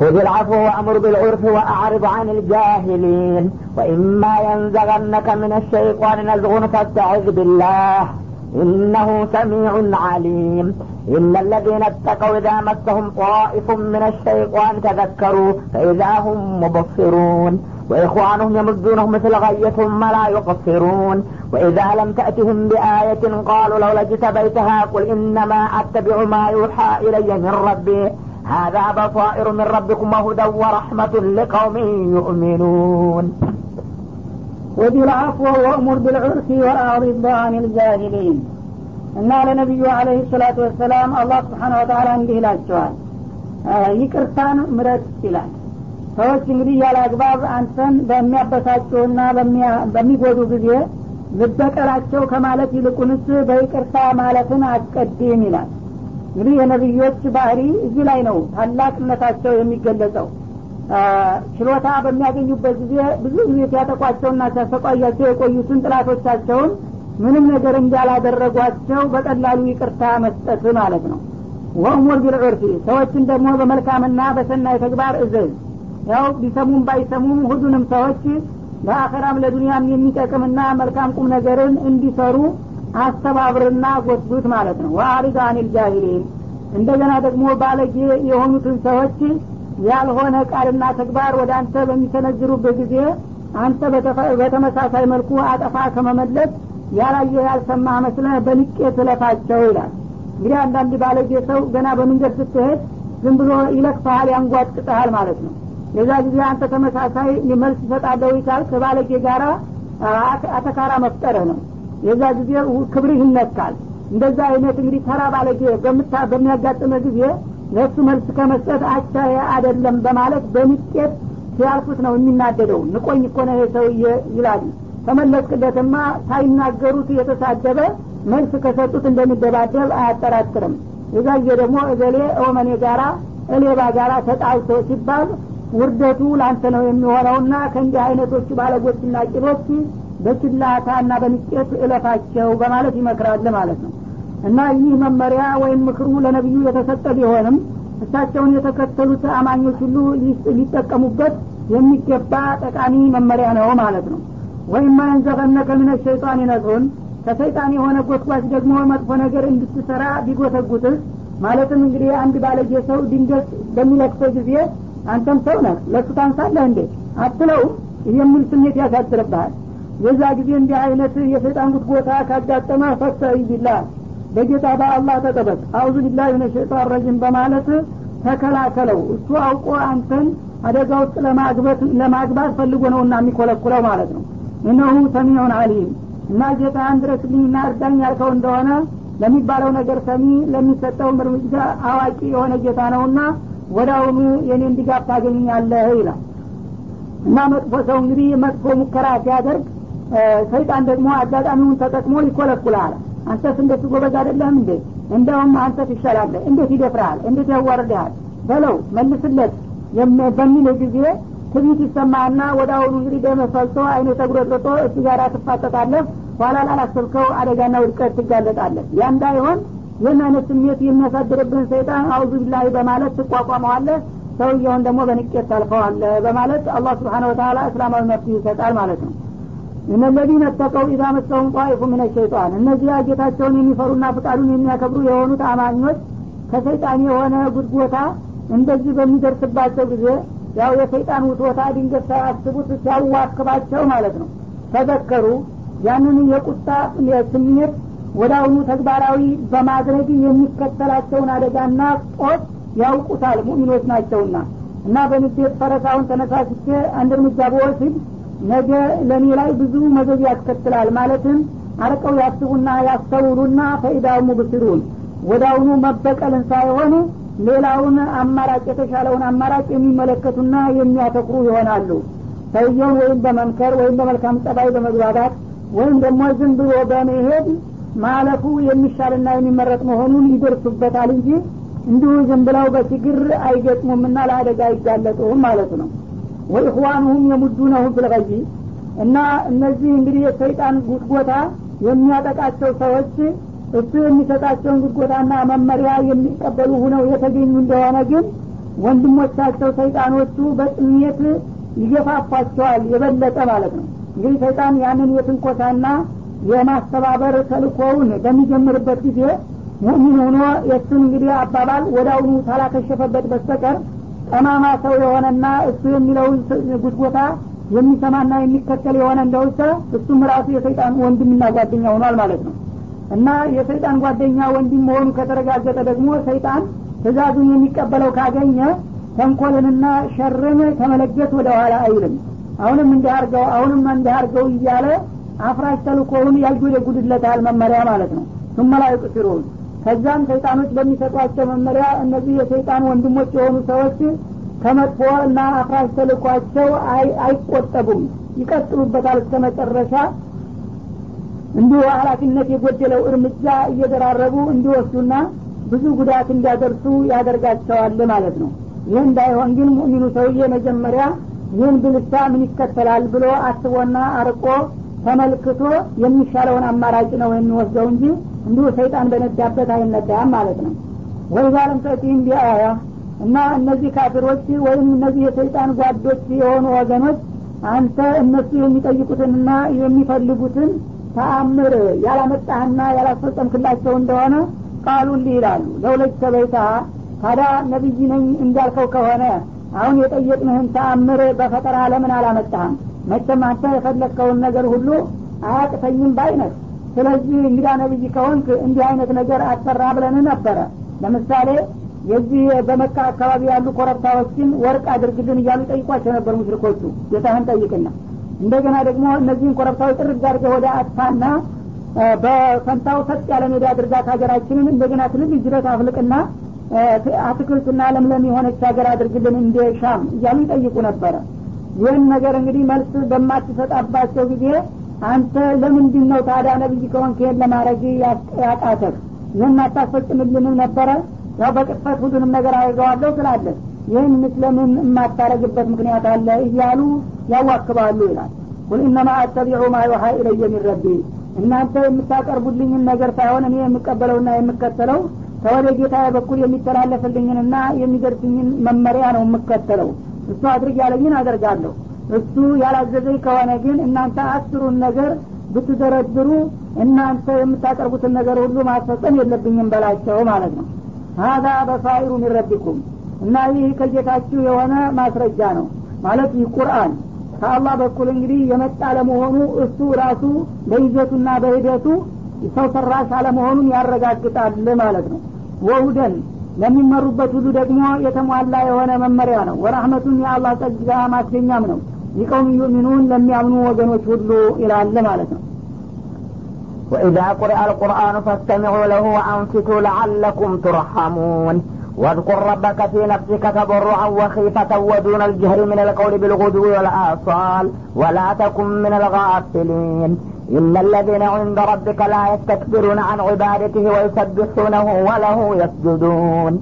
خذ العفو وأمر بالعرف وأعرض عن الجاهلين. وإما ينزغنك من الشيطان نزغ فاستعذ بالله. إنه سميع عليم. إن الذين اتقوا إذا مسهم طائف من الشيطان تذكروا فإذا هم مبصرون. وإخوانهم يمدونهم مثل غي ثم لا يقصرون. وإذا لم تأتهم بآية قالوا لولا اجتبيتها قل إنما أتبع ما يوحى إلي من ربي. هذا بصائر من ربكم وهدى ورحمة لقوم يؤمنون وذي العفو وأمر بالعرف وأعرض عن الجاهلين እና ለነቢዩ አለህ ሰላቱ ወሰላም አላህ ስብሓን ወተላ እንዲህ ይላቸዋል ይቅርታን ምረጥ ይላል ሰዎች እንግዲህ ያለ አግባብ አንተን በሚያበሳጩና በሚጎዱ ጊዜ ልበቀላቸው ከማለት ይልቁንስ በይቅርታ ማለትን አስቀድም ይላል እንግዲህ የነቢዮች ባህሪ እዚህ ላይ ነው ታላቅነታቸው የሚገለጸው። ችሎታ በሚያገኙበት ጊዜ ብዙ ጊዜ ሲያጠቋቸውና ሲያሰቃያቸው የቆዩትን ጥላቶቻቸውን ምንም ነገር እንዳላደረጓቸው በቀላሉ ይቅርታ መስጠት ማለት ነው። ወእሙር ቢልዑርፊ ሰዎችን ደግሞ በመልካምና በሰናይ ተግባር እዘዝ። ያው ቢሰሙም ባይሰሙም ሁሉንም ሰዎች ለአኸራም ለዱንያም የሚጠቅምና መልካም ቁም ነገርን እንዲሰሩ አስተባብርና ጎትጉት ማለት ነው። ወአሪድ አኒል ጃሂሊን እንደገና ደግሞ ባለጌ የሆኑትን ሰዎች ያልሆነ ቃልና ተግባር ወደ አንተ በሚሰነዝሩበት ጊዜ አንተ በተመሳሳይ መልኩ አጠፋ ከመመለስ ያላየ ያልሰማ መስለ በንቄት እለፋቸው ይላል። እንግዲህ አንዳንድ ባለጌ ሰው ገና በመንገድ ስትሄድ ዝም ብሎ ይለክፈሃል ያንጓጥጠሃል ማለት ነው። የዛ ጊዜ አንተ ተመሳሳይ መልስ ይሰጣለሁ ይቻል ከባለጌ ጋራ አተካራ መፍጠርህ ነው። የዛ ጊዜ ክብርህ ይነካል እንደዛ አይነት እንግዲህ ተራ ባለጌ በሚያጋጥመ ጊዜ ለእሱ መልስ ከመስጠት አቻ አይደለም በማለት በንቄት ሲያልፉት ነው የሚናደደው። ንቆኝ እኮ ነው ሰውዬ ይላል። ተመለስክለትማ ሳይናገሩት የተሳደበ መልስ ከሰጡት እንደሚደባደብ አያጠራጥርም። የዛ ጊዜ ደግሞ እገሌ ኦመኔ ጋራ እሌባ ጋራ ተጣልቶ ሲባል ውርደቱ ላንተ ነው የሚሆነውና ከእንዲህ አይነቶቹ ባለጎችና ቂሎች በችላታ እና በንቄት እለፋቸው በማለት ይመክራል ማለት ነው። እና ይህ መመሪያ ወይም ምክሩ ለነቢዩ የተሰጠ ቢሆንም እሳቸውን የተከተሉት አማኞች ሁሉ ሊጠቀሙበት የሚገባ ጠቃሚ መመሪያ ነው ማለት ነው። ወይማ የንዘቀነከ ምን ሸይጣን ይነግሩን ከሰይጣን የሆነ ጎትጓች ደግሞ መጥፎ ነገር እንድትሰራ ቢጎተጉትህ ማለትም እንግዲህ አንድ ባለጌ ሰው ድንገት በሚለክሰው ጊዜ አንተም ሰው ነህ ለእሱ ታንሳለህ እንዴ? አትለውም። የሚል ስሜት ያሳድርብሃል የዛ ጊዜ እንዲህ አይነት የሰይጣን ጉትጎታ ካጋጠመ ፈስተይ ቢላህ በጌታ በአላህ ተጠበቅ። አውዙ ቢላህ ምን ሸይጣን ረጅም በማለት ተከላከለው። እሱ አውቆ አንተን አደጋ ውስጥ ለማግባት ለማግባት ፈልጎ ነውና የሚኮለኩለው ማለት ነው። እነሁ ሰሚዑን አሊም እና ጌታ አንድረስልኝና እርዳኝ ያልከው እንደሆነ ለሚባለው ነገር ሰሚ ለሚሰጠውም እርምጃ አዋቂ የሆነ ጌታ ነውና ወደ አሁኑ የኔን ድጋፍ ታገኛለህ ይላል። እና መጥፎ ሰው እንግዲህ መጥፎ ሙከራ ሲያደርግ ሰይጣን ደግሞ አጋጣሚውን ተጠቅሞ ይኮለኩላል። አንተስ እንደሱ ጎበዝ አይደለህም እንዴ? እንደውም አንተ ትሻላለህ። እንዴት ይደፍርሃል? እንዴት ያዋርድሃል? በለው መልስለት። በሚል ጊዜ ትቢት ይሰማና ወደ አሁኑ እንግዲህ ደመ አይነ ተጉረጥርጦ እሱ ጋር ትፋጠጣለህ። ኋላ ላላሰብከው አደጋና ውድቀት ትጋለጣለህ። ያ እንዳይሆን ይህን አይነት ስሜት የሚያሳድርብህን ሰይጣን አውዙ ቢላሂ በማለት ትቋቋመዋለህ። ሰውየውን ደግሞ በንቄት ታልፈዋለህ በማለት አላህ ስብሓን ወተላ እስላማዊ መፍትሄ ይሰጣል ማለት ነው እነለዚነ ተቀው ኢዛ መሰሁም ጣይፉ ምን ሸይጣን እነዚያ ጌታቸውን የሚፈሩና ፍቃዱን የሚያከብሩ የሆኑት አማኞች ከሰይጣን የሆነ ጉድጎታ እንደዚህ በሚደርስባቸው ጊዜ ያው የሰይጣን ውትወታ ድንገት ሳያስቡት ሲያዋክባቸው ማለት ነው። ተዘከሩ። ያንን የቁጣ ስሜት ወደ አሁኑ ተግባራዊ በማድረግ የሚከተላቸውን አደጋና ጦት ያውቁታል ሙሚኖች ናቸውና። እና በንዴት ፈረሳውን ተነሳስቼ አንድ እርምጃ በወስድ ነገ ለእኔ ላይ ብዙ መዘዝ ያስከትላል ማለትም አርቀው ያስቡና ያስተውሉና ፈኢዳው ሙብስሩን ወደ አሁኑ መበቀልን ሳይሆን ሌላውን አማራጭ የተሻለውን አማራጭ የሚመለከቱና የሚያተኩሩ ይሆናሉ። ሰውየውን ወይም በመምከር ወይም በመልካም ጸባይ በመግባባት ወይም ደግሞ ዝም ብሎ በመሄድ ማለፉ የሚሻልና የሚመረጥ መሆኑን ይደርሱበታል እንጂ እንዲሁ ዝም ብለው በችግር አይገጥሙምና ለአደጋ አይጋለጡም ማለት ነው ወኢኽዋኑሁም የሙዱነሁም ፊልገይ እና እነዚህ እንግዲህ የሰይጣን ጉትጎታ የሚያጠቃቸው ሰዎች እሱ የሚሰጣቸውን ጉትጎታና መመሪያ የሚቀበሉ ሁነው የተገኙ እንደሆነ ግን ወንድሞቻቸው ሰይጣኖቹ በጥሜት ይገፋፋቸዋል የበለጠ ማለት ነው። እንግዲህ ሰይጣን ያንን የትንኮሳና የማስተባበር ተልኮውን በሚጀምርበት ጊዜ ሙእሚን ሆኖ የእሱን እንግዲህ አባባል አሁኑ ታላከሸፈበት በስተቀር ጠማማ ሰው የሆነና እሱ የሚለውን ጉትጎታ የሚሰማና የሚከተል የሆነ እንደውሰ እሱም ራሱ የሰይጣን ወንድምና ጓደኛ ሆኗል ማለት ነው። እና የሰይጣን ጓደኛ ወንድም መሆኑ ከተረጋገጠ ደግሞ ሰይጣን ትእዛዙን የሚቀበለው ካገኘ ተንኮልንና ሸርን ከመለገት ወደ ኋላ አይልም። አሁንም እንዲያርገው አሁንም እንዲያርገው እያለ አፍራሽ ተልኮውን ያልጎደጉድለታል መመሪያ ማለት ነው። ሱመላ ይቅሲሩን ከዛም ሰይጣኖች በሚሰጧቸው መመሪያ እነዚህ የሰይጣን ወንድሞች የሆኑ ሰዎች ከመጥፎ እና አፍራሽ ተልኳቸው አይቆጠቡም። ይቀጥሉበታል እስከ መጨረሻ እንዲሁ ኃላፊነት የጎደለው እርምጃ እየደራረቡ እንዲወስዱና ብዙ ጉዳት እንዲያደርሱ ያደርጋቸዋል ማለት ነው። ይህ እንዳይሆን ግን ሙእሚኑ ሰውዬ መጀመሪያ ይህን ብልሳ ምን ይከተላል ብሎ አስቦና አርቆ ተመልክቶ የሚሻለውን አማራጭ ነው የሚወስደው እንጂ እንዲሁ ሰይጣን በነዳበት አይነዳም ማለት ነው። ወይ ዛለም ተእቲህም ቢአያ እና እነዚህ ካፊሮች ወይም እነዚህ የሰይጣን ጓዶች የሆኑ ወገኖች አንተ እነሱ የሚጠይቁትንና የሚፈልጉትን ተአምር ያላመጣህና ያላስፈጸምክላቸው እንደሆነ ቃሉ እንዲህ ይላሉ። ለውለጅ ተበይታ ታዲያ ነቢይ ነኝ እንዳልከው ከሆነ አሁን የጠየቅንህን ተአምር በፈጠራ ለምን አላመጣህም? መቸም አንተ የፈለግከውን ነገር ሁሉ አያቅተኝም ባይነት ስለዚህ እንግዳ ነቢይ ከሆንክ እንዲህ አይነት ነገር አሰራ ብለን ነበረ። ለምሳሌ የዚህ በመካ አካባቢ ያሉ ኮረብታዎችን ወርቅ አድርግልን እያሉ ጠይቋቸው ነበር ሙሽሪኮቹ። ጌታህን ጠይቅና እንደገና ደግሞ እነዚህን ኮረብታዎች ጥርግ አድርገህ ወደ አጥፋና በፈንታው ሰጥ ያለ ሜዳ አድርጋት ሀገራችንን እንደገና ትልልቅ ጅረት አፍልቅና አትክልትና ለምለም የሆነች ሀገር አድርግልን እንደ ሻም እያሉ ይጠይቁ ነበረ ይህን ነገር እንግዲህ መልስ በማትሰጣባቸው ጊዜ አንተ ለምንድን ነው ታዲያ ነብይ ከሆንክ ይህን ለማድረግ ያቃተህ? ይህን አታስፈጽምልንም ነበረ? ያው በቅጥፈት ሁሉንም ነገር አድርገዋለሁ ስላለ ይህን ስለምን የማታረግበት ምክንያት አለ እያሉ ያዋክባሉ ይላል። ቁል ኢነማ አተቢዑ ማ ዩሃ ኢለየ ሚን ረቢ። እናንተ የምታቀርቡልኝን ነገር ሳይሆን እኔ የምቀበለውና የምከተለው ከወደ ጌታ በኩል የሚተላለፍልኝንና የሚደርስኝን መመሪያ ነው የምከተለው። እሱ አድርግ ያለኝን አደርጋለሁ እሱ ያላዘዘኝ ከሆነ ግን እናንተ አስሩን ነገር ብትደረድሩ እናንተ የምታቀርቡትን ነገር ሁሉ ማስፈጸም የለብኝም በላቸው ማለት ነው። ሀዛ በሳይሩ ሚረቢኩም እና ይህ ከጌታችሁ የሆነ ማስረጃ ነው። ማለት ይህ ቁርአን ከአላህ በኩል እንግዲህ የመጣ ለመሆኑ እሱ ራሱ በይዘቱና በሂደቱ ሰው ሰራሽ አለመሆኑን ያረጋግጣል ማለት ነው። ወሁደን ለሚመሩበት ሁሉ ደግሞ የተሟላ የሆነ መመሪያ ነው። ወራህመቱን የአላህ ጸጋ ማስገኛም ነው ይቀውም ዩሚኑን ለሚያምኑ ወገኖች ሁሉ ይላል ማለት ነው وإذا قرأ القرآن فاستمعوا له وأنصتوا لعلكم ترحمون واذكر ربك في نفسك تضرعا وخيفة ودون الجهر من القول بالغدو والآصال ولا تكن من الغافلين إن الذين عند ربك لا يستكبرون عن عبادته ويسبحونه وله يسجدون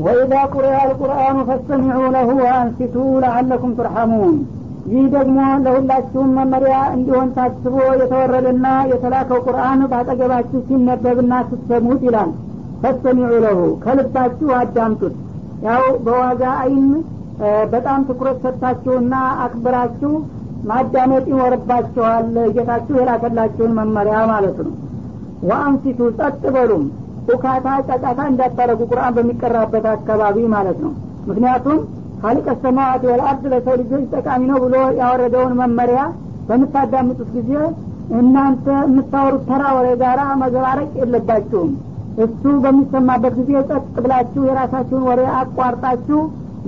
ወኢዛ ቁሪአ አልቁርአኑ ፈስተሚዑ ለሁ አንሲቱ ለአለኩም ቱርሐሙን ይህ ደግሞ ለሁላችሁም መመሪያ እንዲሆን ታስቦ የተወረደና የተላከው ቁርአን በአጠገባችሁ ሲነበብና ስትሰሙት ይላል። ፈስተሚዑ ለሁ ከልባችሁ አዳምጡት። ያው በዋዛ አይን በጣም ትኩረት ሰጥታችሁና አክብራችሁ ማዳመጥ ይኖርባችኋል። ጌታችሁ የላከላችሁን መመሪያ ማለት ነው። ወአንሲቱ ጸጥ በሉም። ኡካታ ጫጫታ እንዳታረጉ ቁርአን በሚቀራበት አካባቢ ማለት ነው። ምክንያቱም ሀሊቀ ሰማዋት ወልአርድ ለሰው ልጆች ጠቃሚ ነው ብሎ ያወረደውን መመሪያ በምታዳምጡት ጊዜ እናንተ የምታወሩት ተራ ወሬ ጋራ መዘባረቅ የለባችሁም። እሱ በሚሰማበት ጊዜ ጸጥ ብላችሁ የራሳችሁን ወሬ አቋርጣችሁ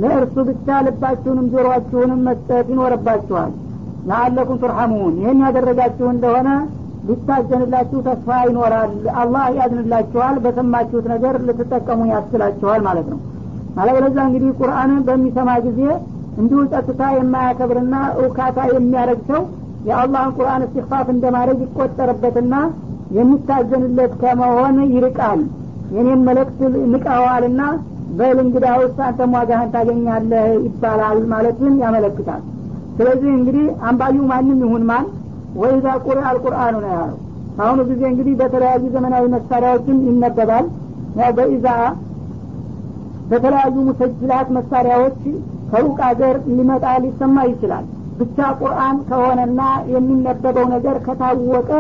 ለእርሱ ብቻ ልባችሁንም ጆሮአችሁንም መስጠት ይኖርባችኋል። ለአለኩም ቱርሐሙን። ይህን ያደረጋችሁ እንደሆነ ሊታዘንላችሁ ተስፋ ይኖራል። አላህ ያዝንላችኋል። በሰማችሁት ነገር ልትጠቀሙ ያስችላችኋል ማለት ነው። አለበለዚያ እንግዲህ ቁርአንን በሚሰማ ጊዜ እንዲሁ ጸጥታ የማያከብርና እውካታ የሚያደርግ ሰው የአላህን ቁርአን እስትክፋፍ እንደማድረግ ይቆጠርበትና የሚታዘንለት ከመሆን ይርቃል። የኔም መልእክት ንቀዋልና በል እንግዳ ውስጥ አንተም ዋጋህን ታገኛለህ ይባላል ማለትን ያመለክታል። ስለዚህ እንግዲህ አንባዩ ማንም ይሁን ማን ወይዛ ቁሪ አልቁርአኑ ነው ያለው። በአሁኑ ጊዜ እንግዲህ በተለያዩ ዘመናዊ መሳሪያዎችን ይነበባል። በኢዛ በተለያዩ ሙሰጅላት መሳሪያዎች ከሩቅ አገር ሊመጣ ሊሰማ ይችላል። ብቻ ቁርአን ከሆነና የሚነበበው ነገር ከታወቀ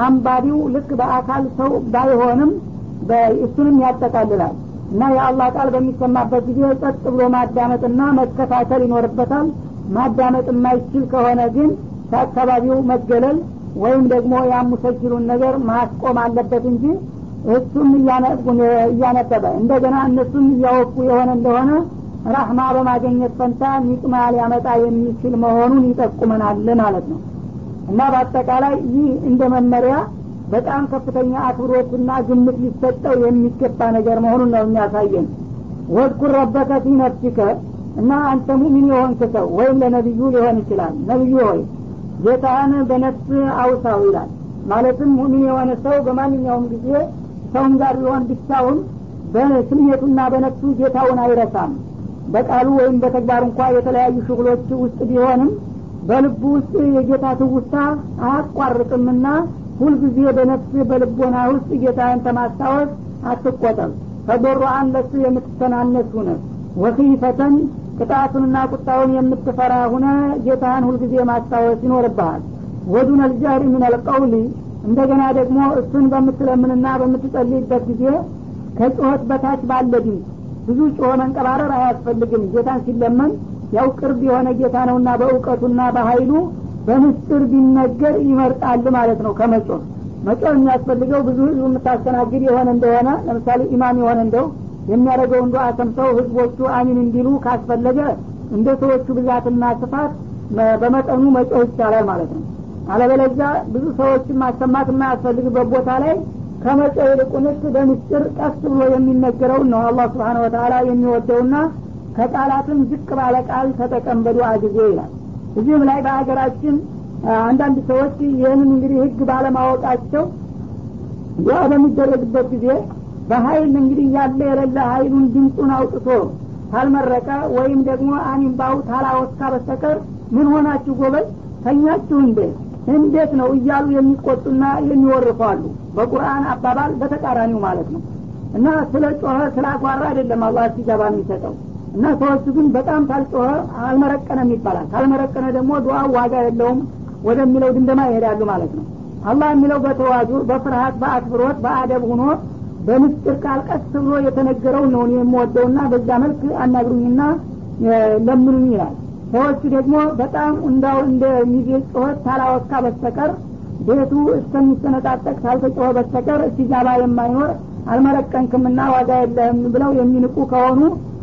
አንባቢው ልክ በአካል ሰው ባይሆንም እሱንም ያጠቃልላል። እና የአላህ ቃል በሚሰማበት ጊዜ ጸጥ ብሎ ማዳመጥና መከታተል ይኖርበታል። ማዳመጥ የማይችል ከሆነ ግን ከአካባቢው መገለል ወይም ደግሞ ያሙሰጅሉን ነገር ማስቆም አለበት እንጂ እሱም እያነበበ እንደገና እነሱም እያወቁ የሆነ እንደሆነ ራህማ በማገኘት ፈንታ ኒቅማ ሊያመጣ የሚችል መሆኑን ይጠቁመናል ማለት ነው። እና በአጠቃላይ ይህ እንደ መመሪያ በጣም ከፍተኛ አክብሮትና ግምት ሊሰጠው የሚገባ ነገር መሆኑን ነው የሚያሳየን። ወድኩር ረበከ ፊ ነፍሲከ እና አንተ ሙሚን የሆንክ ሰው ወይም ለነቢዩ ሊሆን ይችላል። ነቢዩ ሆይ ጌታህን በነፍስ አውሳው ይላል። ማለትም ሙሚን የሆነ ሰው በማንኛውም ጊዜ ሰውም ጋር ቢሆን ብቻውን በስሜቱና በነፍሱ ጌታውን አይረሳም። በቃሉ ወይም በተግባር እንኳ የተለያዩ ሽግሎች ውስጥ ቢሆንም በልቡ ውስጥ የጌታ ትውስታ አያቋርጥምና ሁልጊዜ በነፍስ በልቦና ውስጥ ጌታን ተማስታወስ አትቆጠብ። ተዶሮአን ለሱ የምትተናነስ ሁነ ወኺፈተን ቅጣቱንና ቁጣውን የምትፈራ ሁነ ጌታህን ሁልጊዜ ማስታወስ ይኖርብሃል። ወዱን አልጃሪ ምን አልቀውሊ እንደገና ደግሞ እሱን በምትለምንና በምትጸልይበት ጊዜ ከጩኸት በታች ባለ ድምፅ ብዙ ጮኸ መንቀባረር አያስፈልግም። ጌታን ሲለመን ያው ቅርብ የሆነ ጌታ ነውና በእውቀቱና በሀይሉ በምስጥር ቢነገር ይመርጣል ማለት ነው ከመጮህ። መጮህ የሚያስፈልገው ብዙ ህዝብ የምታስተናግድ የሆነ እንደሆነ ለምሳሌ ኢማም የሆነ እንደው የሚያደርገው እንደ አሰምተው ህዝቦቹ አሚን እንዲሉ ካስፈለገ እንደ ሰዎቹ ብዛትና ስፋት በመጠኑ መጮህ ይቻላል ማለት ነው። አለበለዚያ ብዙ ሰዎችን ማሰማት የማያስፈልግበት ቦታ ላይ ከመጮህ ይልቁንስ በምስጢር ቀስ ብሎ የሚነገረውን ነው አላህ ስብሓን ወተላ የሚወደውና ከቃላትም ዝቅ ባለ ቃል ተጠቀም በዱዓ ጊዜ ይላል። እዚህም ላይ በሀገራችን አንዳንድ ሰዎች ይህንን እንግዲህ ህግ ባለማወቃቸው ዱዓ በሚደረግበት ጊዜ በሀይል እንግዲህ ያለ የሌለ ሀይሉን ድምፁን አውጥቶ ታልመረቀ ወይም ደግሞ አኒምባው ታላወስካ በስተቀር ምን ሆናችሁ ጎበዝ? ተኛችሁ እንዴ? እንዴት ነው እያሉ የሚቆጡና የሚወርፏሉ በቁርአን አባባል በተቃራኒው ማለት ነው። እና ስለ ጮኸ ስለ አጓራ አይደለም አላህ ሲገባ የሚሰጠው። እና ሰዎቹ ግን በጣም ታልጮኸ አልመረቀነም ይባላል። ካልመረቀነ ደግሞ ዱዓ ዋጋ የለውም ወደሚለው ድንደማ ይሄዳሉ ማለት ነው። አላህ የሚለው በተዋጁ በፍርሀት በአክብሮት በአደብ ሁኖ በምስጢር ቃል ቀስ ብሎ የተነገረው ነው የምወደውና በዛ መልክ አናግሩኝና ለምኑኝ ይላል። ሰዎቹ ደግሞ በጣም እንዳው እንደ ሚዜ ጮኸት ታላወካ በስተቀር ቤቱ እስከሚሰነጣጠቅ ካልተጮኸ በስተቀር እስቲጃባ የማይኖር አልመረቀንክምና ዋጋ የለህም ብለው የሚንቁ ከሆኑ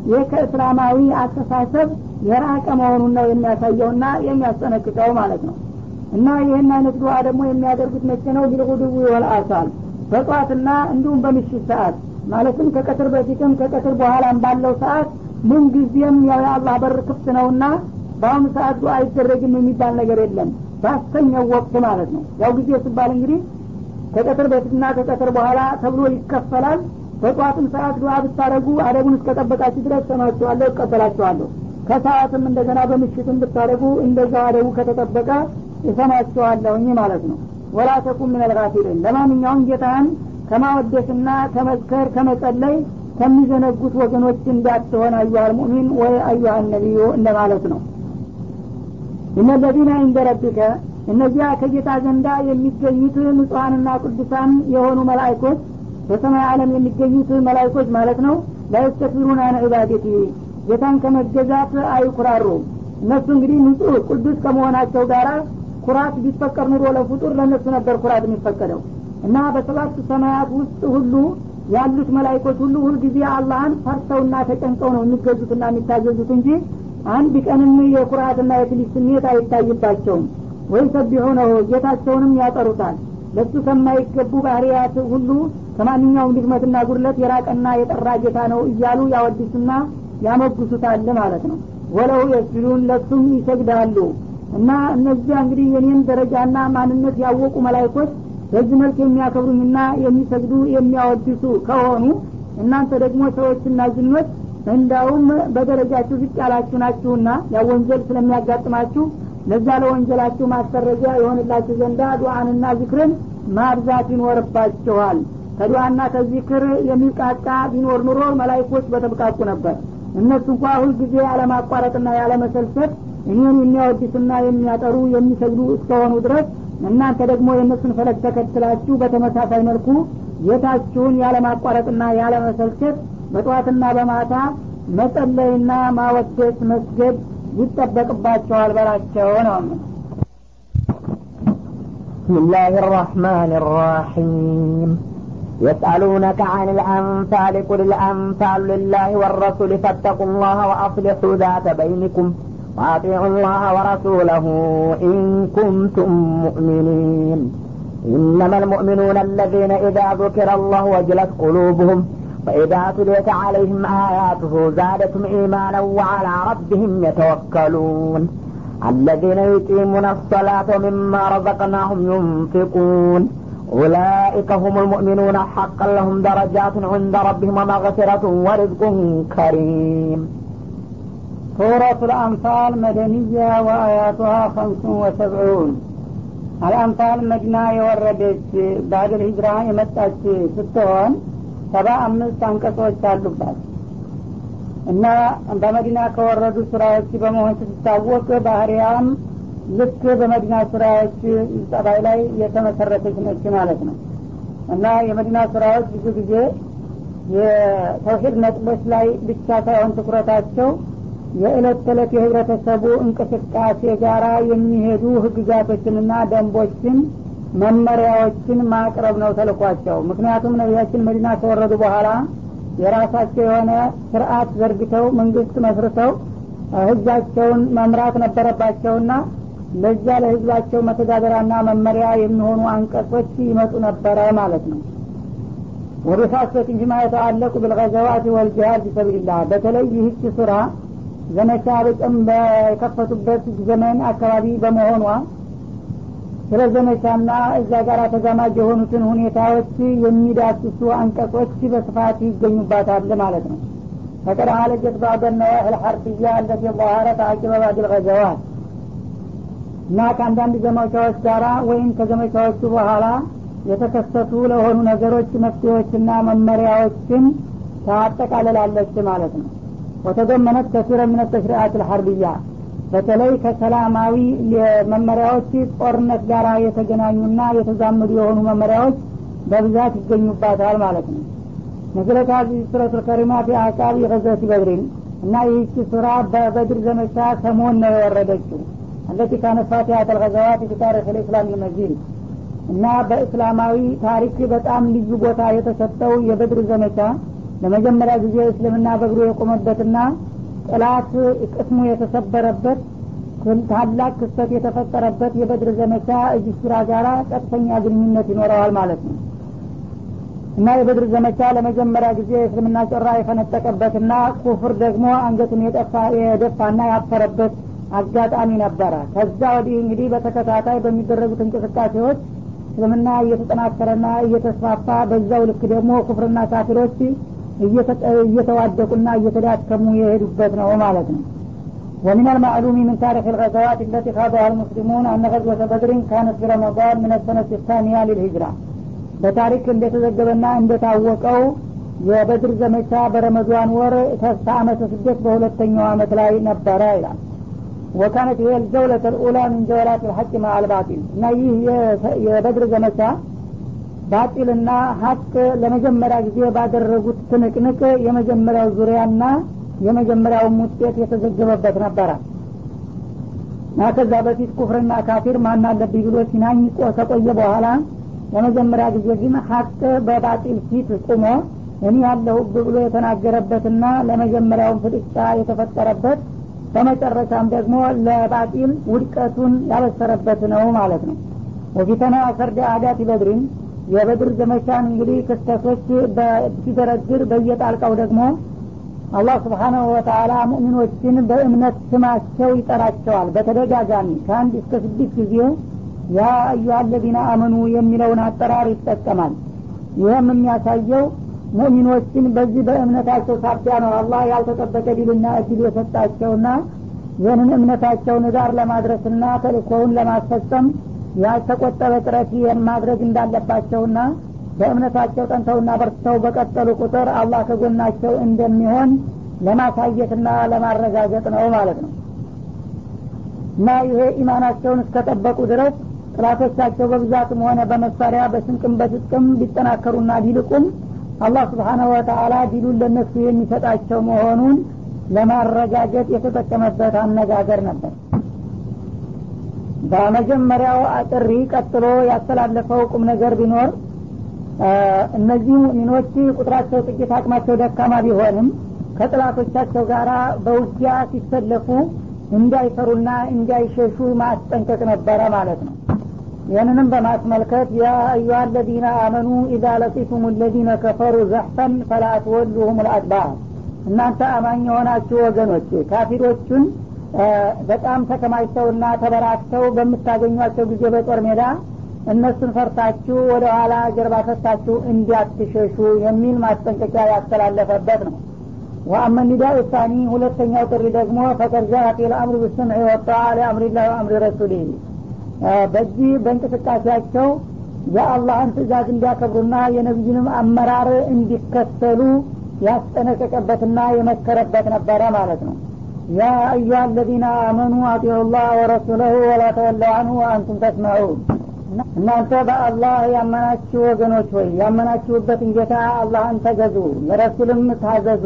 ይህ ከእስላማዊ አስተሳሰብ የራቀ መሆኑን ነው የሚያሳየውና የሚያስጠነቅቀው ማለት ነው። እና ይህን አይነት ዱዓ ደግሞ የሚያደርጉት መቼ ነው? ቢልጉድቡ ወልአሳል በጧትና እንዲሁም በምሽት ሰዓት ማለትም ከቀትር በፊትም ከቀትር በኋላም ባለው ሰዓት ምን ጊዜም የአላህ በር ክፍት ነውና በአሁኑ ሰዓት ዱዓ አይደረግም የሚባል ነገር የለም። ባስተኛው ወቅት ማለት ነው። ያው ጊዜ ሲባል እንግዲህ ከቀትር በፊትና ከቀትር በኋላ ተብሎ ይከፈላል። በጧትም ሰዓት ዱዓ ብታደረጉ አደቡን እስከጠበቃችሁ ድረስ ሰማችኋለሁ እቀበላችኋለሁ። ከሰዓትም እንደገና በምሽትም ብታደረጉ እንደዛው አደቡ ከተጠበቀ እሰማችኋለሁኝ ማለት ነው ወላ ተኩን ምን አልጋፊሊን ለማንኛውም ጌታህን ከማወደስና ከመዝከር ከመጸለይ ከሚዘነጉት ወገኖች እንዳትሆን አዩሃል ሙእሚን ወይ አዩሃል ነቢዩ እንደማለት ነው። እነለዚነ እንደ ረቢከ እነዚያ ከጌታ ዘንዳ የሚገኙት ንጹሐንና ቅዱሳን የሆኑ መላይኮች በሰማይ ዓለም የሚገኙት መላይኮች ማለት ነው። ላይስተክቢሩን አን ዒባደቲ ጌታን ከመገዛት አይኩራሩም። እነሱ እንግዲህ ንጹህ ቅዱስ ከመሆናቸው ጋር ኩራት ቢፈቀር ኑሮ ለፍጡር ለእነሱ ነበር ኩራት የሚፈቀደው። እና በሰባት ሰማያት ውስጥ ሁሉ ያሉት መላይኮች ሁሉ ሁልጊዜ አላህን ፈርተውና ተጨንቀው ነው የሚገዙትና የሚታዘዙት እንጂ አንድ ቀንም የኩራትና የትንሽ ስሜት አይታይባቸውም። ወይ ሰቢሑ ነው ጌታቸውንም ያጠሩታል። ለሱ ከማይገቡ ባህርያት ሁሉ ከማንኛውም ድክመትና ጉድለት የራቀና የጠራ ጌታ ነው እያሉ ያወድሱና ያመጉሱታል ማለት ነው። ወለው የስጁዱን ለሱም ይሰግዳሉ እና እነዚያ እንግዲህ የኔን ደረጃና ማንነት ያወቁ መላይኮች በዚህ መልክ የሚያከብሩኝና የሚሰግዱ የሚያወድሱ ከሆኑ እናንተ ደግሞ ሰዎችና ዝኖች እንዳውም በደረጃችሁ ዝቅ ያላችሁ ናችሁና ያ ወንጀል ስለሚያጋጥማችሁ ለዛ ለወንጀላችሁ ማሰረጃ የሆንላችሁ ዘንዳ ዱዓንና ዝክርን ማብዛት ይኖርባችኋል። ከዱዓና ከዚክር የሚቃቃ ቢኖር ኑሮ መላይኮች በተብቃቁ ነበር። እነሱ እንኳ ሁልጊዜ ያለማቋረጥና ያለመሰልሰት እኔን የሚያወድሱና የሚያጠሩ የሚሰግዱ እስከሆኑ ድረስ እናንተ ደግሞ የእነሱን ፈለግ ተከትላችሁ በተመሳሳይ መልኩ ጌታችሁን ያለማቋረጥና ያለመሰልቸት በጠዋትና በማታ መጸለይና ማወደስ መስገድ ይጠበቅባቸዋል በላቸው ነው بسم الله الرحمن الرحيم يسألونك عن الأنفال قل الأنفال لله والرسول فاتقوا الله وأصلحوا ذات بينكم وأطيعوا الله ورسوله إن كنتم مؤمنين. إنما المؤمنون الذين إذا ذكر الله وجلت قلوبهم وإذا تليت عليهم آياته زادتهم إيمانا وعلى ربهم يتوكلون. الذين يقيمون الصلاة ومما رزقناهم ينفقون. أولئك هم المؤمنون. حقا لهم درجات عند ربهم ومغفرة ورزق كريم. ሱረቱ ልአንፋል መደንያ ወአያቱሃ ከምሱን ወሰብዑን። አልአንፋል መዲና የወረደች በአድል ሂጅራ የመጣች ስትሆን ሰባ አምስት አንቀጾች አሉባት። እና በመዲና ከወረዱ ስራዎች በመሆን ስትታወቅ ባህሪያም ልክ በመዲና ሱራዎች ጠባይ ላይ የተመሰረተች ነች ማለት ነው። እና የመዲና ስራዎች ብዙ ጊዜ የተውሂድ ነጥቦች ላይ ብቻ ሳይሆን ትኩረታቸው የዕለት ተዕለት የህብረተሰቡ እንቅስቃሴ ጋራ የሚሄዱ ህግጋቶችንና ደንቦችን መመሪያዎችን ማቅረብ ነው ተልኳቸው። ምክንያቱም ነቢያችን መዲና ከወረዱ በኋላ የራሳቸው የሆነ ስርአት ዘርግተው መንግስት መስርተው ህዝባቸውን መምራት ነበረባቸውና ለዛ ለህዝባቸው መተዳደሪያና መመሪያ የሚሆኑ አንቀጾች ይመጡ ነበረ ማለት ነው። ወደ ሳሰት እንጂ የተአለቁ ብልገዘዋት ወልጅሃድ ቢሰቢልላህ በተለይ ይህች ስራ ዘመቻ በጨም በከፈቱበት ዘመን አካባቢ በመሆኗ ስለ ዘመቻና እዛ ጋር ተዛማጅ የሆኑትን ሁኔታዎች የሚዳስሱ አንቀጾች በስፋት ይገኙባታል ማለት ነው ፈቀድ አለጀት ባዕደ ነዋህ ልሐርብያ አለቲ ظهرت عقب بعض الغزوات እና ከአንዳንድ ዘመቻዎች ጋራ ወይም ከዘመቻዎቹ በኋላ የተከሰቱ ለሆኑ ነገሮች መፍትሄዎችና መመሪያዎችን ታጠቃልላለች ማለት ነው ወተደመነት ከሲረ ምን ተሽሪአት ልሐርብያ በተለይ ከሰላማዊ መመሪያዎች ጦርነት ጋር የተገናኙና የተዛመዱ የሆኑ መመሪያዎች በብዛት ይገኙባታል ማለት ነው። ሀዚህ ሱረት ልከሪማ ፊ ገዘት በድሪን እና ይህቺ ሱራ በበድር ዘመቻ ሰሞን ነው የወረደችው። አለቲ ካነት ፋቲሀት አልገዘዋት ፊ ታሪክ ልእስላም ልመጂድ እና በእስላማዊ ታሪክ በጣም ልዩ ቦታ የተሰጠው የበድር ዘመቻ ለመጀመሪያ ጊዜ እስልምና በእግሩ የቆመበትና ጥላት ቅስሙ የተሰበረበት ታላቅ ክስተት የተፈጠረበት የበድር ዘመቻ እጅ ስራ ጋራ ቀጥተኛ ግንኙነት ይኖረዋል ማለት ነው። እና የበድር ዘመቻ ለመጀመሪያ ጊዜ የእስልምና ጮራ የፈነጠቀበትና ኩፍር ደግሞ አንገቱን የጠፋ የደፋና ያፈረበት አጋጣሚ ነበረ። ከዛ ወዲህ እንግዲህ በተከታታይ በሚደረጉት እንቅስቃሴዎች እስልምና እየተጠናከረና እየተስፋፋ በዛው ልክ ደግሞ ኩፍርና ካፊሮች እየተዋደቁና እየተዳከሙ የሄዱበት ነው ማለት ነው ومن المعلوم من تاريخ الغزوات التي خاضها المسلمون أن غزوة بدر كانت في رمضان من السنة الثانية للهجرة በታሪክ እንደተዘገበና እንደታወቀው የበድር ዘመቻ በረመዷን ወር ተስፋ አመተ ስደት በሁለተኛው አመት ላይ ነበረ ይላል ወካነት ይሄ ልጀውለት ልኡላ ምን ጀወላት ልሐቅ ማአልባጢል እና ይህ የበድር ዘመቻ ባጢልና ሀቅ ለመጀመሪያ ጊዜ ባደረጉት ትንቅንቅ የመጀመሪያው ዙሪያና የመጀመሪያውም ውጤት የተዘገበበት ነበረ። እና ከዛ በፊት ኩፍርና ካፊር ማን አለብኝ ብሎ ሲናኝ ከቆየ በኋላ ለመጀመሪያ ጊዜ ግን ሀቅ በባጢል ፊት ቁሞ እኔ ያለሁብ ብሎ የተናገረበትና ለመጀመሪያውን ፍጥጫ የተፈጠረበት በመጨረሻም ደግሞ ለባጢል ውድቀቱን ያበሰረበት ነው ማለት ነው። ወፊተና ሰርደ አዳት በድሪን የበድር ዘመቻን እንግዲህ ክስተቶች ሲደረድር በየጣልቃው ደግሞ አላህ ስብሓናሁ ወተአላ ሙእሚኖችን በእምነት ስማቸው ይጠራቸዋል። በተደጋጋሚ ከአንድ እስከ ስድስት ጊዜ ያ አዩሀ አለዚነ አመኑ የሚለውን አጠራር ይጠቀማል። ይህም የሚያሳየው ሙእሚኖችን በዚህ በእምነታቸው ሳቢያ ነው አላህ ያልተጠበቀ ዲልና እድል የሰጣቸውና ይህንን እምነታቸውን ዳር ለማድረስና ተልእኮውን ለማስፈጸም ያልተቆጠበ ጥረት ማድረግ እንዳለባቸውና በእምነታቸው ጠንተውና በርትተው በቀጠሉ ቁጥር አላህ ከጎናቸው እንደሚሆን ለማሳየትና ለማረጋገጥ ነው ማለት ነው። እና ይሄ ኢማናቸውን እስከጠበቁ ድረስ ጥላቶቻቸው በብዛትም ሆነ በመሳሪያ በስንቅም በስጥቅም ቢጠናከሩና ቢልቁም አላህ ስብሓናሁ ወተአላ ዲሉን ለነሱ የሚሰጣቸው መሆኑን ለማረጋገጥ የተጠቀመበት አነጋገር ነበር በመጀመሪያው ጥሪ ቀጥሎ ያስተላለፈው ቁም ነገር ቢኖር እነዚህ ሙእሚኖች ቁጥራቸው ጥቂት አቅማቸው ደካማ ቢሆንም ከጥላቶቻቸው ጋር በውጊያ ሲሰለፉ እንዳይፈሩና እንዳይሸሹ ማስጠንቀቅ ነበረ ማለት ነው። ይህንንም በማስመልከት ያ አዩሃ አለዚነ አመኑ ኢዛ ለቂቱም ለዚነ ከፈሩ ዘሕፈን ፈላ ልአድባር እናንተ አማኝ የሆናችሁ ወገኖች ካፊሮቹን በጣም ተከማችተውና ተበራክተው በምታገኟቸው ጊዜ በጦር ሜዳ እነሱን ፈርታችሁ ወደ ኋላ ጀርባ ሰታችሁ እንዲያትሸሹ የሚል ማስጠንቀቂያ ያስተላለፈበት ነው። ወአመ ኒዳኡ ሁለተኛው ጥሪ ደግሞ ፈቀድ ጃአት ልአምሩ ብስምዕ ወጣዓ ሊአምሪላህ ወአምሪ ረሱሊህ በዚህ በእንቅስቃሴያቸው የአላህን ትእዛዝ እንዲያከብሩና የነቢዩንም አመራር እንዲከተሉ ያስጠነቀቀበትና የመከረበት ነበረ ማለት ነው ያ አዩሃ አለዚነ አመኑ አጢዑ ላህ ወረሱለሁ ወላ ተወለው አንሁ ወአንቱም ተስመዑን። እናንተ በአላህ ያመናችሁ ወገኖች ሆይ ያመናችሁበትን ጌታ አላህን ተገዙ ለረሱልም ታዘዙ።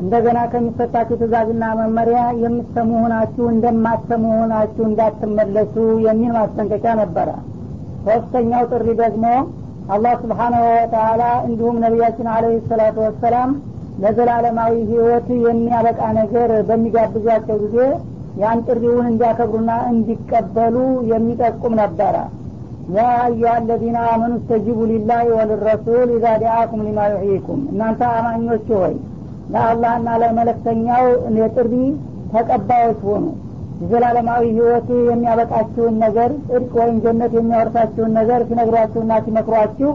እንደገና ከሚሰጣችሁ ትእዛዝና መመሪያ የምትሰሙ ሆናችሁ እንደማትሰሙ ሆናችሁ እንዳትመለሱ የሚል ማስጠንቀቂያ ነበረ። ሶስተኛው ጥሪ ደግሞ አላህ ስብሓናሁ ወተአላ እንዲሁም ነቢያችን አለህ ሰላቱ ወሰላም ለዘላለማዊ ህይወት የሚያበቃ ነገር በሚጋብዟቸው ጊዜ ያን ጥሪውን እንዲያከብሩና እንዲቀበሉ የሚጠቁም ነበረ። ያ አዩሃ አለዚነ አመኑ እስተጂቡ ሊላህ ወልረሱል ኢዛ ዲአኩም ሊማ ዩሕይኩም። እናንተ አማኞች ሆይ ለአላህና ለመለክተኛው የጥሪ ተቀባዮች ሆኑ የዘላለማዊ ህይወት የሚያበቃችሁን ነገር ጽድቅ ወይም ጀነት የሚያወርሳችሁን ነገር ሲነግሯችሁና ሲመክሯችሁ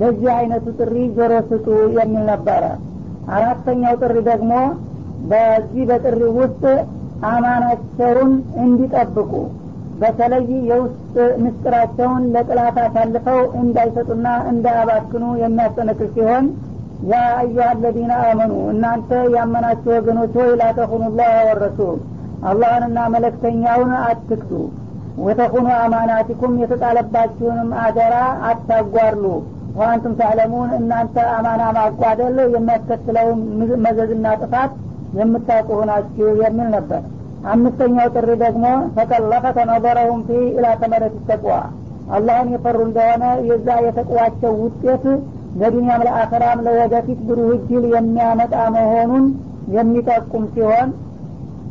ለዚህ አይነቱ ጥሪ ጆሮ ስጡ የሚል ነበረ አራተኛው ጥሪ ደግሞ በዚህ በጥሪ ውስጥ አማናቸውን እንዲጠብቁ በተለይ የውስጥ ምስጢራቸውን ለጥላት አሳልፈው እንዳይሰጡና እንዳያባክኑ የሚያስጠነቅቅ ሲሆን ያ አዩሃ አለዚነ አመኑ እናንተ ያመናችሁ ወገኖች ሆይ ላተኹኑ ላህ ወረሱል አላህንና መለክተኛውን አትክዱ ወተኹኑ አማናቲኩም የተጣለባችሁንም አደራ አታጓርሉ ዋንቱም ታዕለሙን እናንተ አማና ማጓደል የሚያስከትለውን መዘዝና ጥፋት የምታውቁ ሆናችሁ የሚል ነበር። አምስተኛው ጥሪ ደግሞ ተቀለፈተ ነظረሁም ፊ ኢላ ተመረት ተቅዋ። አላህን የፈሩ እንደሆነ የዛ የተቅዋቸው ውጤት ለዱንያም ለአኸራም ለወደፊት ብሩህ እድል የሚያመጣ መሆኑን የሚጠቁም ሲሆን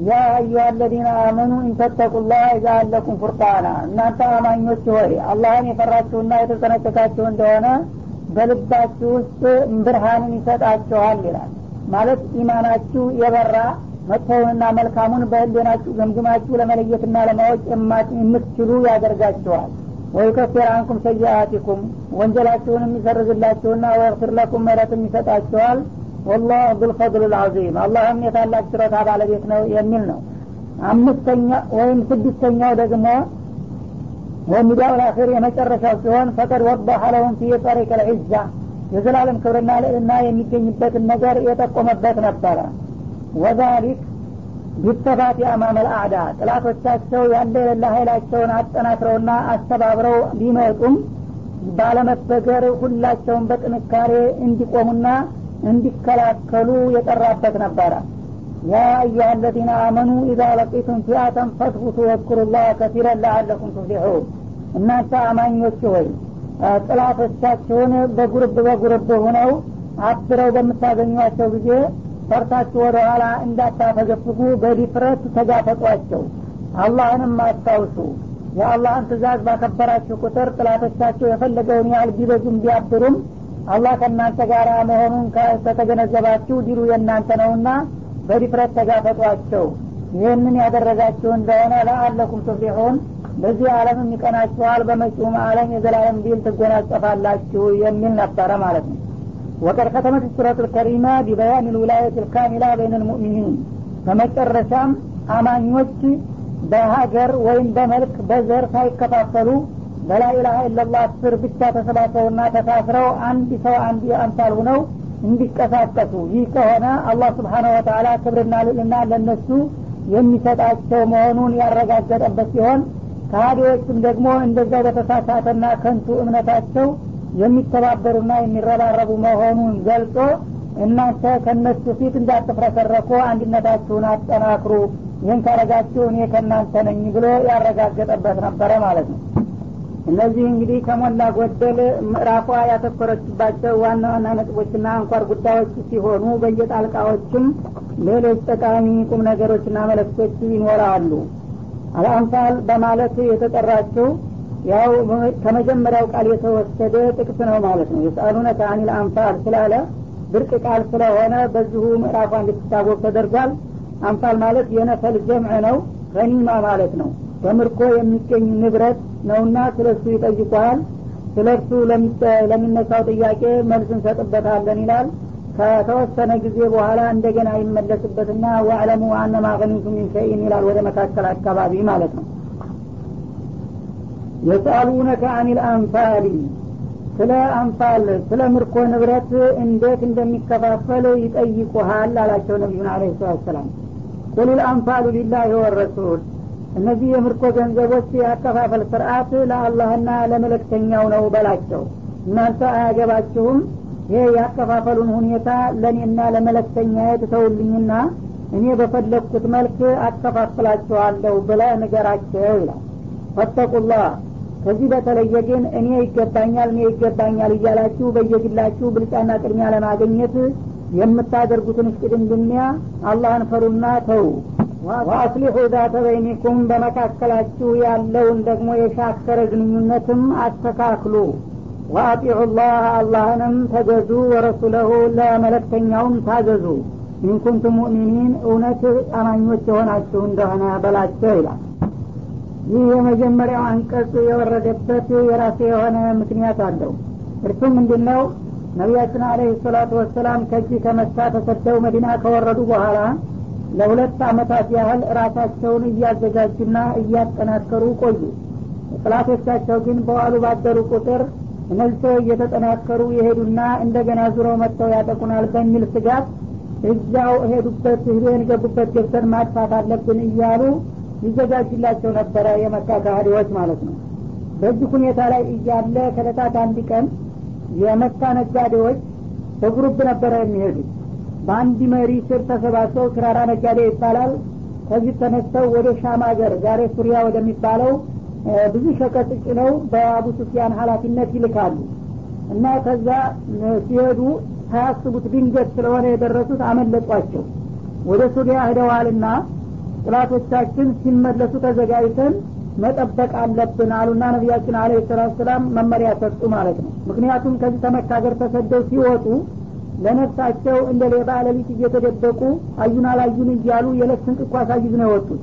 ያ አዩሃ አለዚነ አመኑ ኢንተተቁላህ ኢዛ አለኩም ፉርቃና። እናንተ አማኞች ሆይ አላህን የፈራችሁና የተጠነቀቃችሁ እንደሆነ በልባችሁ ውስጥ ብርሃንን ይሰጣችኋል ይላል። ማለት ኢማናችሁ የበራ መጥፎውንና መልካሙን በህሌናችሁ ገምግማችሁ ለመለየትና ለማወቅ የምትችሉ ያደርጋችኋል። ወይከፊር አንኩም ሰይአቲኩም ወንጀላችሁንም ይሰርዝላችሁና ወይግፊር ለኩም ምህረትም ይሰጣችኋል ወላህ ዙልፈضል ልዓዚም አላህም የታላቅ ችሮታ ባለቤት ነው የሚል ነው። አምስተኛ ወይም ስድስተኛው ደግሞ ወሚዳው ላክር የመጨረሻው ሲሆን ፈቀድ ወضሐ ለሁም ፊ ጠሪቅ ልዕዛ የዘላለም ክብርና ልዕልና የሚገኝበትን ነገር የጠቆመበት ነበረ። ወዛሊክ ቢተባት አማመ ልአዕዳ ጥላቶቻቸው ያለ የሌለ ኃይላቸውን አጠናክረውና አስተባብረው ቢመጡም ባለመበገር ሁላቸውን በጥንካሬ እንዲቆሙና እንዲከላከሉ የጠራበት ነበረ። ያ አዩሃ አለዚነ አመኑ ኢዛ ለቂቱም ፊአተን ፈትቡቱ ወዝኩሩ ከቲረን ለአለኩም ትፍሊሑን እናንተ አማኞች ሆይ ጥላቶቻቸውን በጉርብ በጉርብ ሆነው አብረው በምታገኟቸው ጊዜ ፈርታችሁ ወደ ኋላ እንዳታፈገፍጉ በድፍረት ተጋፈጧቸው። አላህንም አስታውሱ። የአላህን ትእዛዝ ባከበራችሁ ቁጥር ጠላቶቻችሁ የፈለገውን ያህል ቢበዙም ቢያብሩም አላህ ከእናንተ ጋር መሆኑን ከተገነዘባችሁ ድሉ የእናንተ ነውና በድፍረት ተጋፈጧቸው። ይህንን ያደረጋችሁ እንደሆነ لعلكم تفلحون በዚህ ዓለምም ይቀናችኋል በመጪውም ዓለም የዘላለም ድል ትጎናጸፋላችሁ የሚል ነበረ ማለት ነው። ወቀድ ከተመት ሱረት ልከሪማ ቢበያን ልውላየት ልካሚላ በይን ልሙእሚኒን በመጨረሻም አማኞች በሀገር ወይም በመልክ በዘር ሳይከፋፈሉ በላኢላሀ ኢለላህ ስር ብቻ ተሰባስበውና ተሳስረው አንድ ሰው አንድ አምሳል ሁነው እንዲቀሳቀሱ። ይህ ከሆነ አላህ ስብሓነ ወተላ ክብርና ልዕልና ለነሱ የሚሰጣቸው መሆኑን ያረጋገጠበት ሲሆን ከሃዲዎችም ደግሞ እንደዛው በተሳሳተና ከንቱ እምነታቸው የሚተባበሩና የሚረባረቡ መሆኑን ገልጾ እናንተ ከነሱ ፊት እንዳትፍረከረኩ አንድነታችሁን አጠናክሩ ይህን ካረጋችሁ እኔ ከእናንተ ነኝ ብሎ ያረጋገጠበት ነበረ ማለት ነው እነዚህ እንግዲህ ከሞላ ጎደል ምዕራፏ ያተኮረችባቸው ዋና ዋና ነጥቦችና አንኳር ጉዳዮች ሲሆኑ በየጣልቃዎችም ሌሎች ጠቃሚ ቁም ነገሮችና መለክቶች ይኖራሉ። አልአንፋል በማለት የተጠራችው ያው ከመጀመሪያው ቃል የተወሰደ ጥቅስ ነው ማለት ነው። የሰአሉነ ከአኒል አንፋል ስላለ ብርቅ ቃል ስለሆነ በዚሁ ምዕራፏ እንድትታወቅ ተደርጓል። አንፋል ማለት የነፈል ጀምዕ ነው ገኒማ ማለት ነው በምርኮ የሚገኝ ንብረት ነውና ስለ እሱ ይጠይቋል። ስለ እርሱ ለሚነሳው ጥያቄ መልስ እንሰጥበታለን ይላል። ከተወሰነ ጊዜ በኋላ እንደገና ይመለስበትና ወዕለሙ አነማ ገኒቱ ሚን ሸይን ይላል ወደ መካከል አካባቢ ማለት ነው። የሰአሉነከ አኒል አንፋሊ ስለ አንፋል ስለ ምርኮ ንብረት እንዴት እንደሚከፋፈል ይጠይቁሃል አላቸው ነቢዩን አለ ሰላት ሰላም። ቁል አንፋሉ ሊላህ ወረሱል እነዚህ የምርኮ ገንዘቦች የአከፋፈል ስርአት ለአላህና ለመለክተኛው ነው በላቸው። እናንተ አያገባችሁም? ይሄ ያከፋፈሉን ሁኔታ ለእኔና ለመለክተኛ ትተውልኝና እኔ በፈለግኩት መልክ አከፋፍላችኋለሁ ብለ ንገራቸው ይላል። ፈተቁላህ ከዚህ በተለየ ግን እኔ ይገባኛል እኔ ይገባኛል እያላችሁ በየግላችሁ ብልጫና ቅድሚያ ለማግኘት የምታደርጉትን እስቅድምድሚያ አላህን ፈሩና ተው ወአስሊሑ ዛተ በይኒኩም በመካከላችሁ ያለውን ደግሞ የሻከረ ግንኙነትም አስተካክሉ። ወአጢዑ ላህ አላህንም ተገዙ ወረሱለሁ ለመለክተኛውም ታዘዙ። ኢንኩንቱም ሙእሚኒን እውነት አማኞች የሆናችሁ እንደሆነ በላቸው ይላል። ይህ የመጀመሪያው አንቀጽ የወረደበት የራሴ የሆነ ምክንያት አለው። እርሱም ምንድን ነው ነቢያችን አለህ ሰላቱ ወሰላም ከዚህ ከመካ ተሰደው መዲና ከወረዱ በኋላ ለሁለት አመታት ያህል ራሳቸውን እያዘጋጁና እያጠናከሩ ቆዩ። ጥላቶቻቸው ግን በዋሉ ባደሩ ቁጥር እነዚህ እየተጠናከሩ የሄዱና እንደገና ዙረው መጥተው ያጠቁናል በሚል ስጋት እዛው ሄዱበት ሄደን ገቡበት ገብተን ማጥፋት አለብን እያሉ ይዘጋጅላቸው ነበረ የመካ ከሃዲዎች ማለት ነው። በዚህ ሁኔታ ላይ እያለ ከለታት አንድ ቀን የመካ ነጋዴዎች በ group ነበረ የሚሄዱት በአንድ መሪ ስር ተሰባስበው ሲራራ ነጋዴ ይባላል። ከዚህ ተነስተው ወደ ሻም ሀገር ዛሬ ሱሪያ ወደሚባለው ብዙ ሸቀጥ ጭነው በአቡ ሱፊያን ሀላፊነት ይልካሉ። እና ከዛ ሲሄዱ ሳያስቡት ድንገት ስለሆነ የደረሱት አመለጧቸው። ወደ ሱሪያ ሂደዋልና ጥላቶቻችን ሲመለሱ ተዘጋጅተን መጠበቅ አለብን አሉና ነቢያችን አለ ሰላም መመሪያ ሰጡ ማለት ነው። ምክንያቱም ከዚህ ተመካ ሀገር ተሰደው ሲወጡ ለነፍሳቸው እንደ ሌባ ሌሊት እየተደበቁ አዩን አላዩን እያሉ የዕለት ስንቅ እኳ ሳይዙ ነው የወጡት።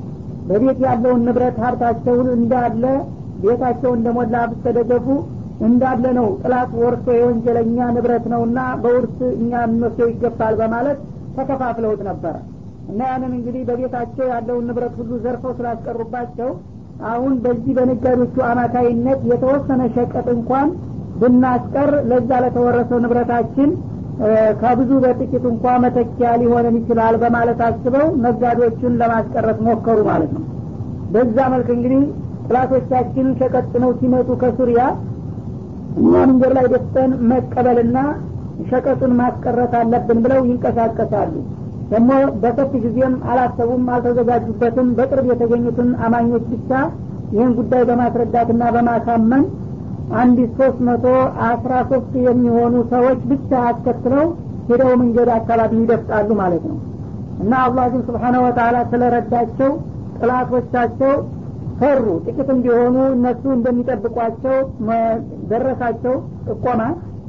በቤት ያለውን ንብረት ሀብታቸውን እንዳለ ቤታቸው እንደሞላ ብተደገፉ እንዳለ ነው ጥላት ወርሶ የወንጀለኛ ንብረት ነውና በውርስ እኛ እንወስደው ይገባል በማለት ተከፋፍለውት ነበረ እና ያንን እንግዲህ በቤታቸው ያለውን ንብረት ሁሉ ዘርፈው ስላስቀሩባቸው አሁን በዚህ በነጋዴዎቹ አማካይነት የተወሰነ ሸቀጥ እንኳን ብናስቀር ለዛ ለተወረሰው ንብረታችን ከብዙ በጥቂት እንኳ መተኪያ ሊሆነን ይችላል በማለት አስበው ነጋዴዎቹን ለማስቀረት ሞከሩ ማለት ነው። በዛ መልክ እንግዲህ ጥላቶቻችን ሸቀጥነው ሲመጡ ከሱሪያ እኛ መንገድ ላይ ደፍተን መቀበልና ሸቀጡን ማስቀረት አለብን ብለው ይንቀሳቀሳሉ። ደግሞ በሰፊ ጊዜም አላሰቡም አልተዘጋጁበትም። በቅርብ የተገኙትን አማኞች ብቻ ይህን ጉዳይ በማስረዳትና በማሳመን አንድ ሶስት መቶ አስራ ሶስት የሚሆኑ ሰዎች ብቻ አስከትለው ሄደው መንገድ አካባቢ ይደፍጣሉ ማለት ነው። እና አላህ ግን ስብሓነ ወተላ ስለረዳቸው ጥላቶቻቸው ፈሩ። ጥቂት እንዲሆኑ እነሱ እንደሚጠብቋቸው ደረሳቸው ጥቆማ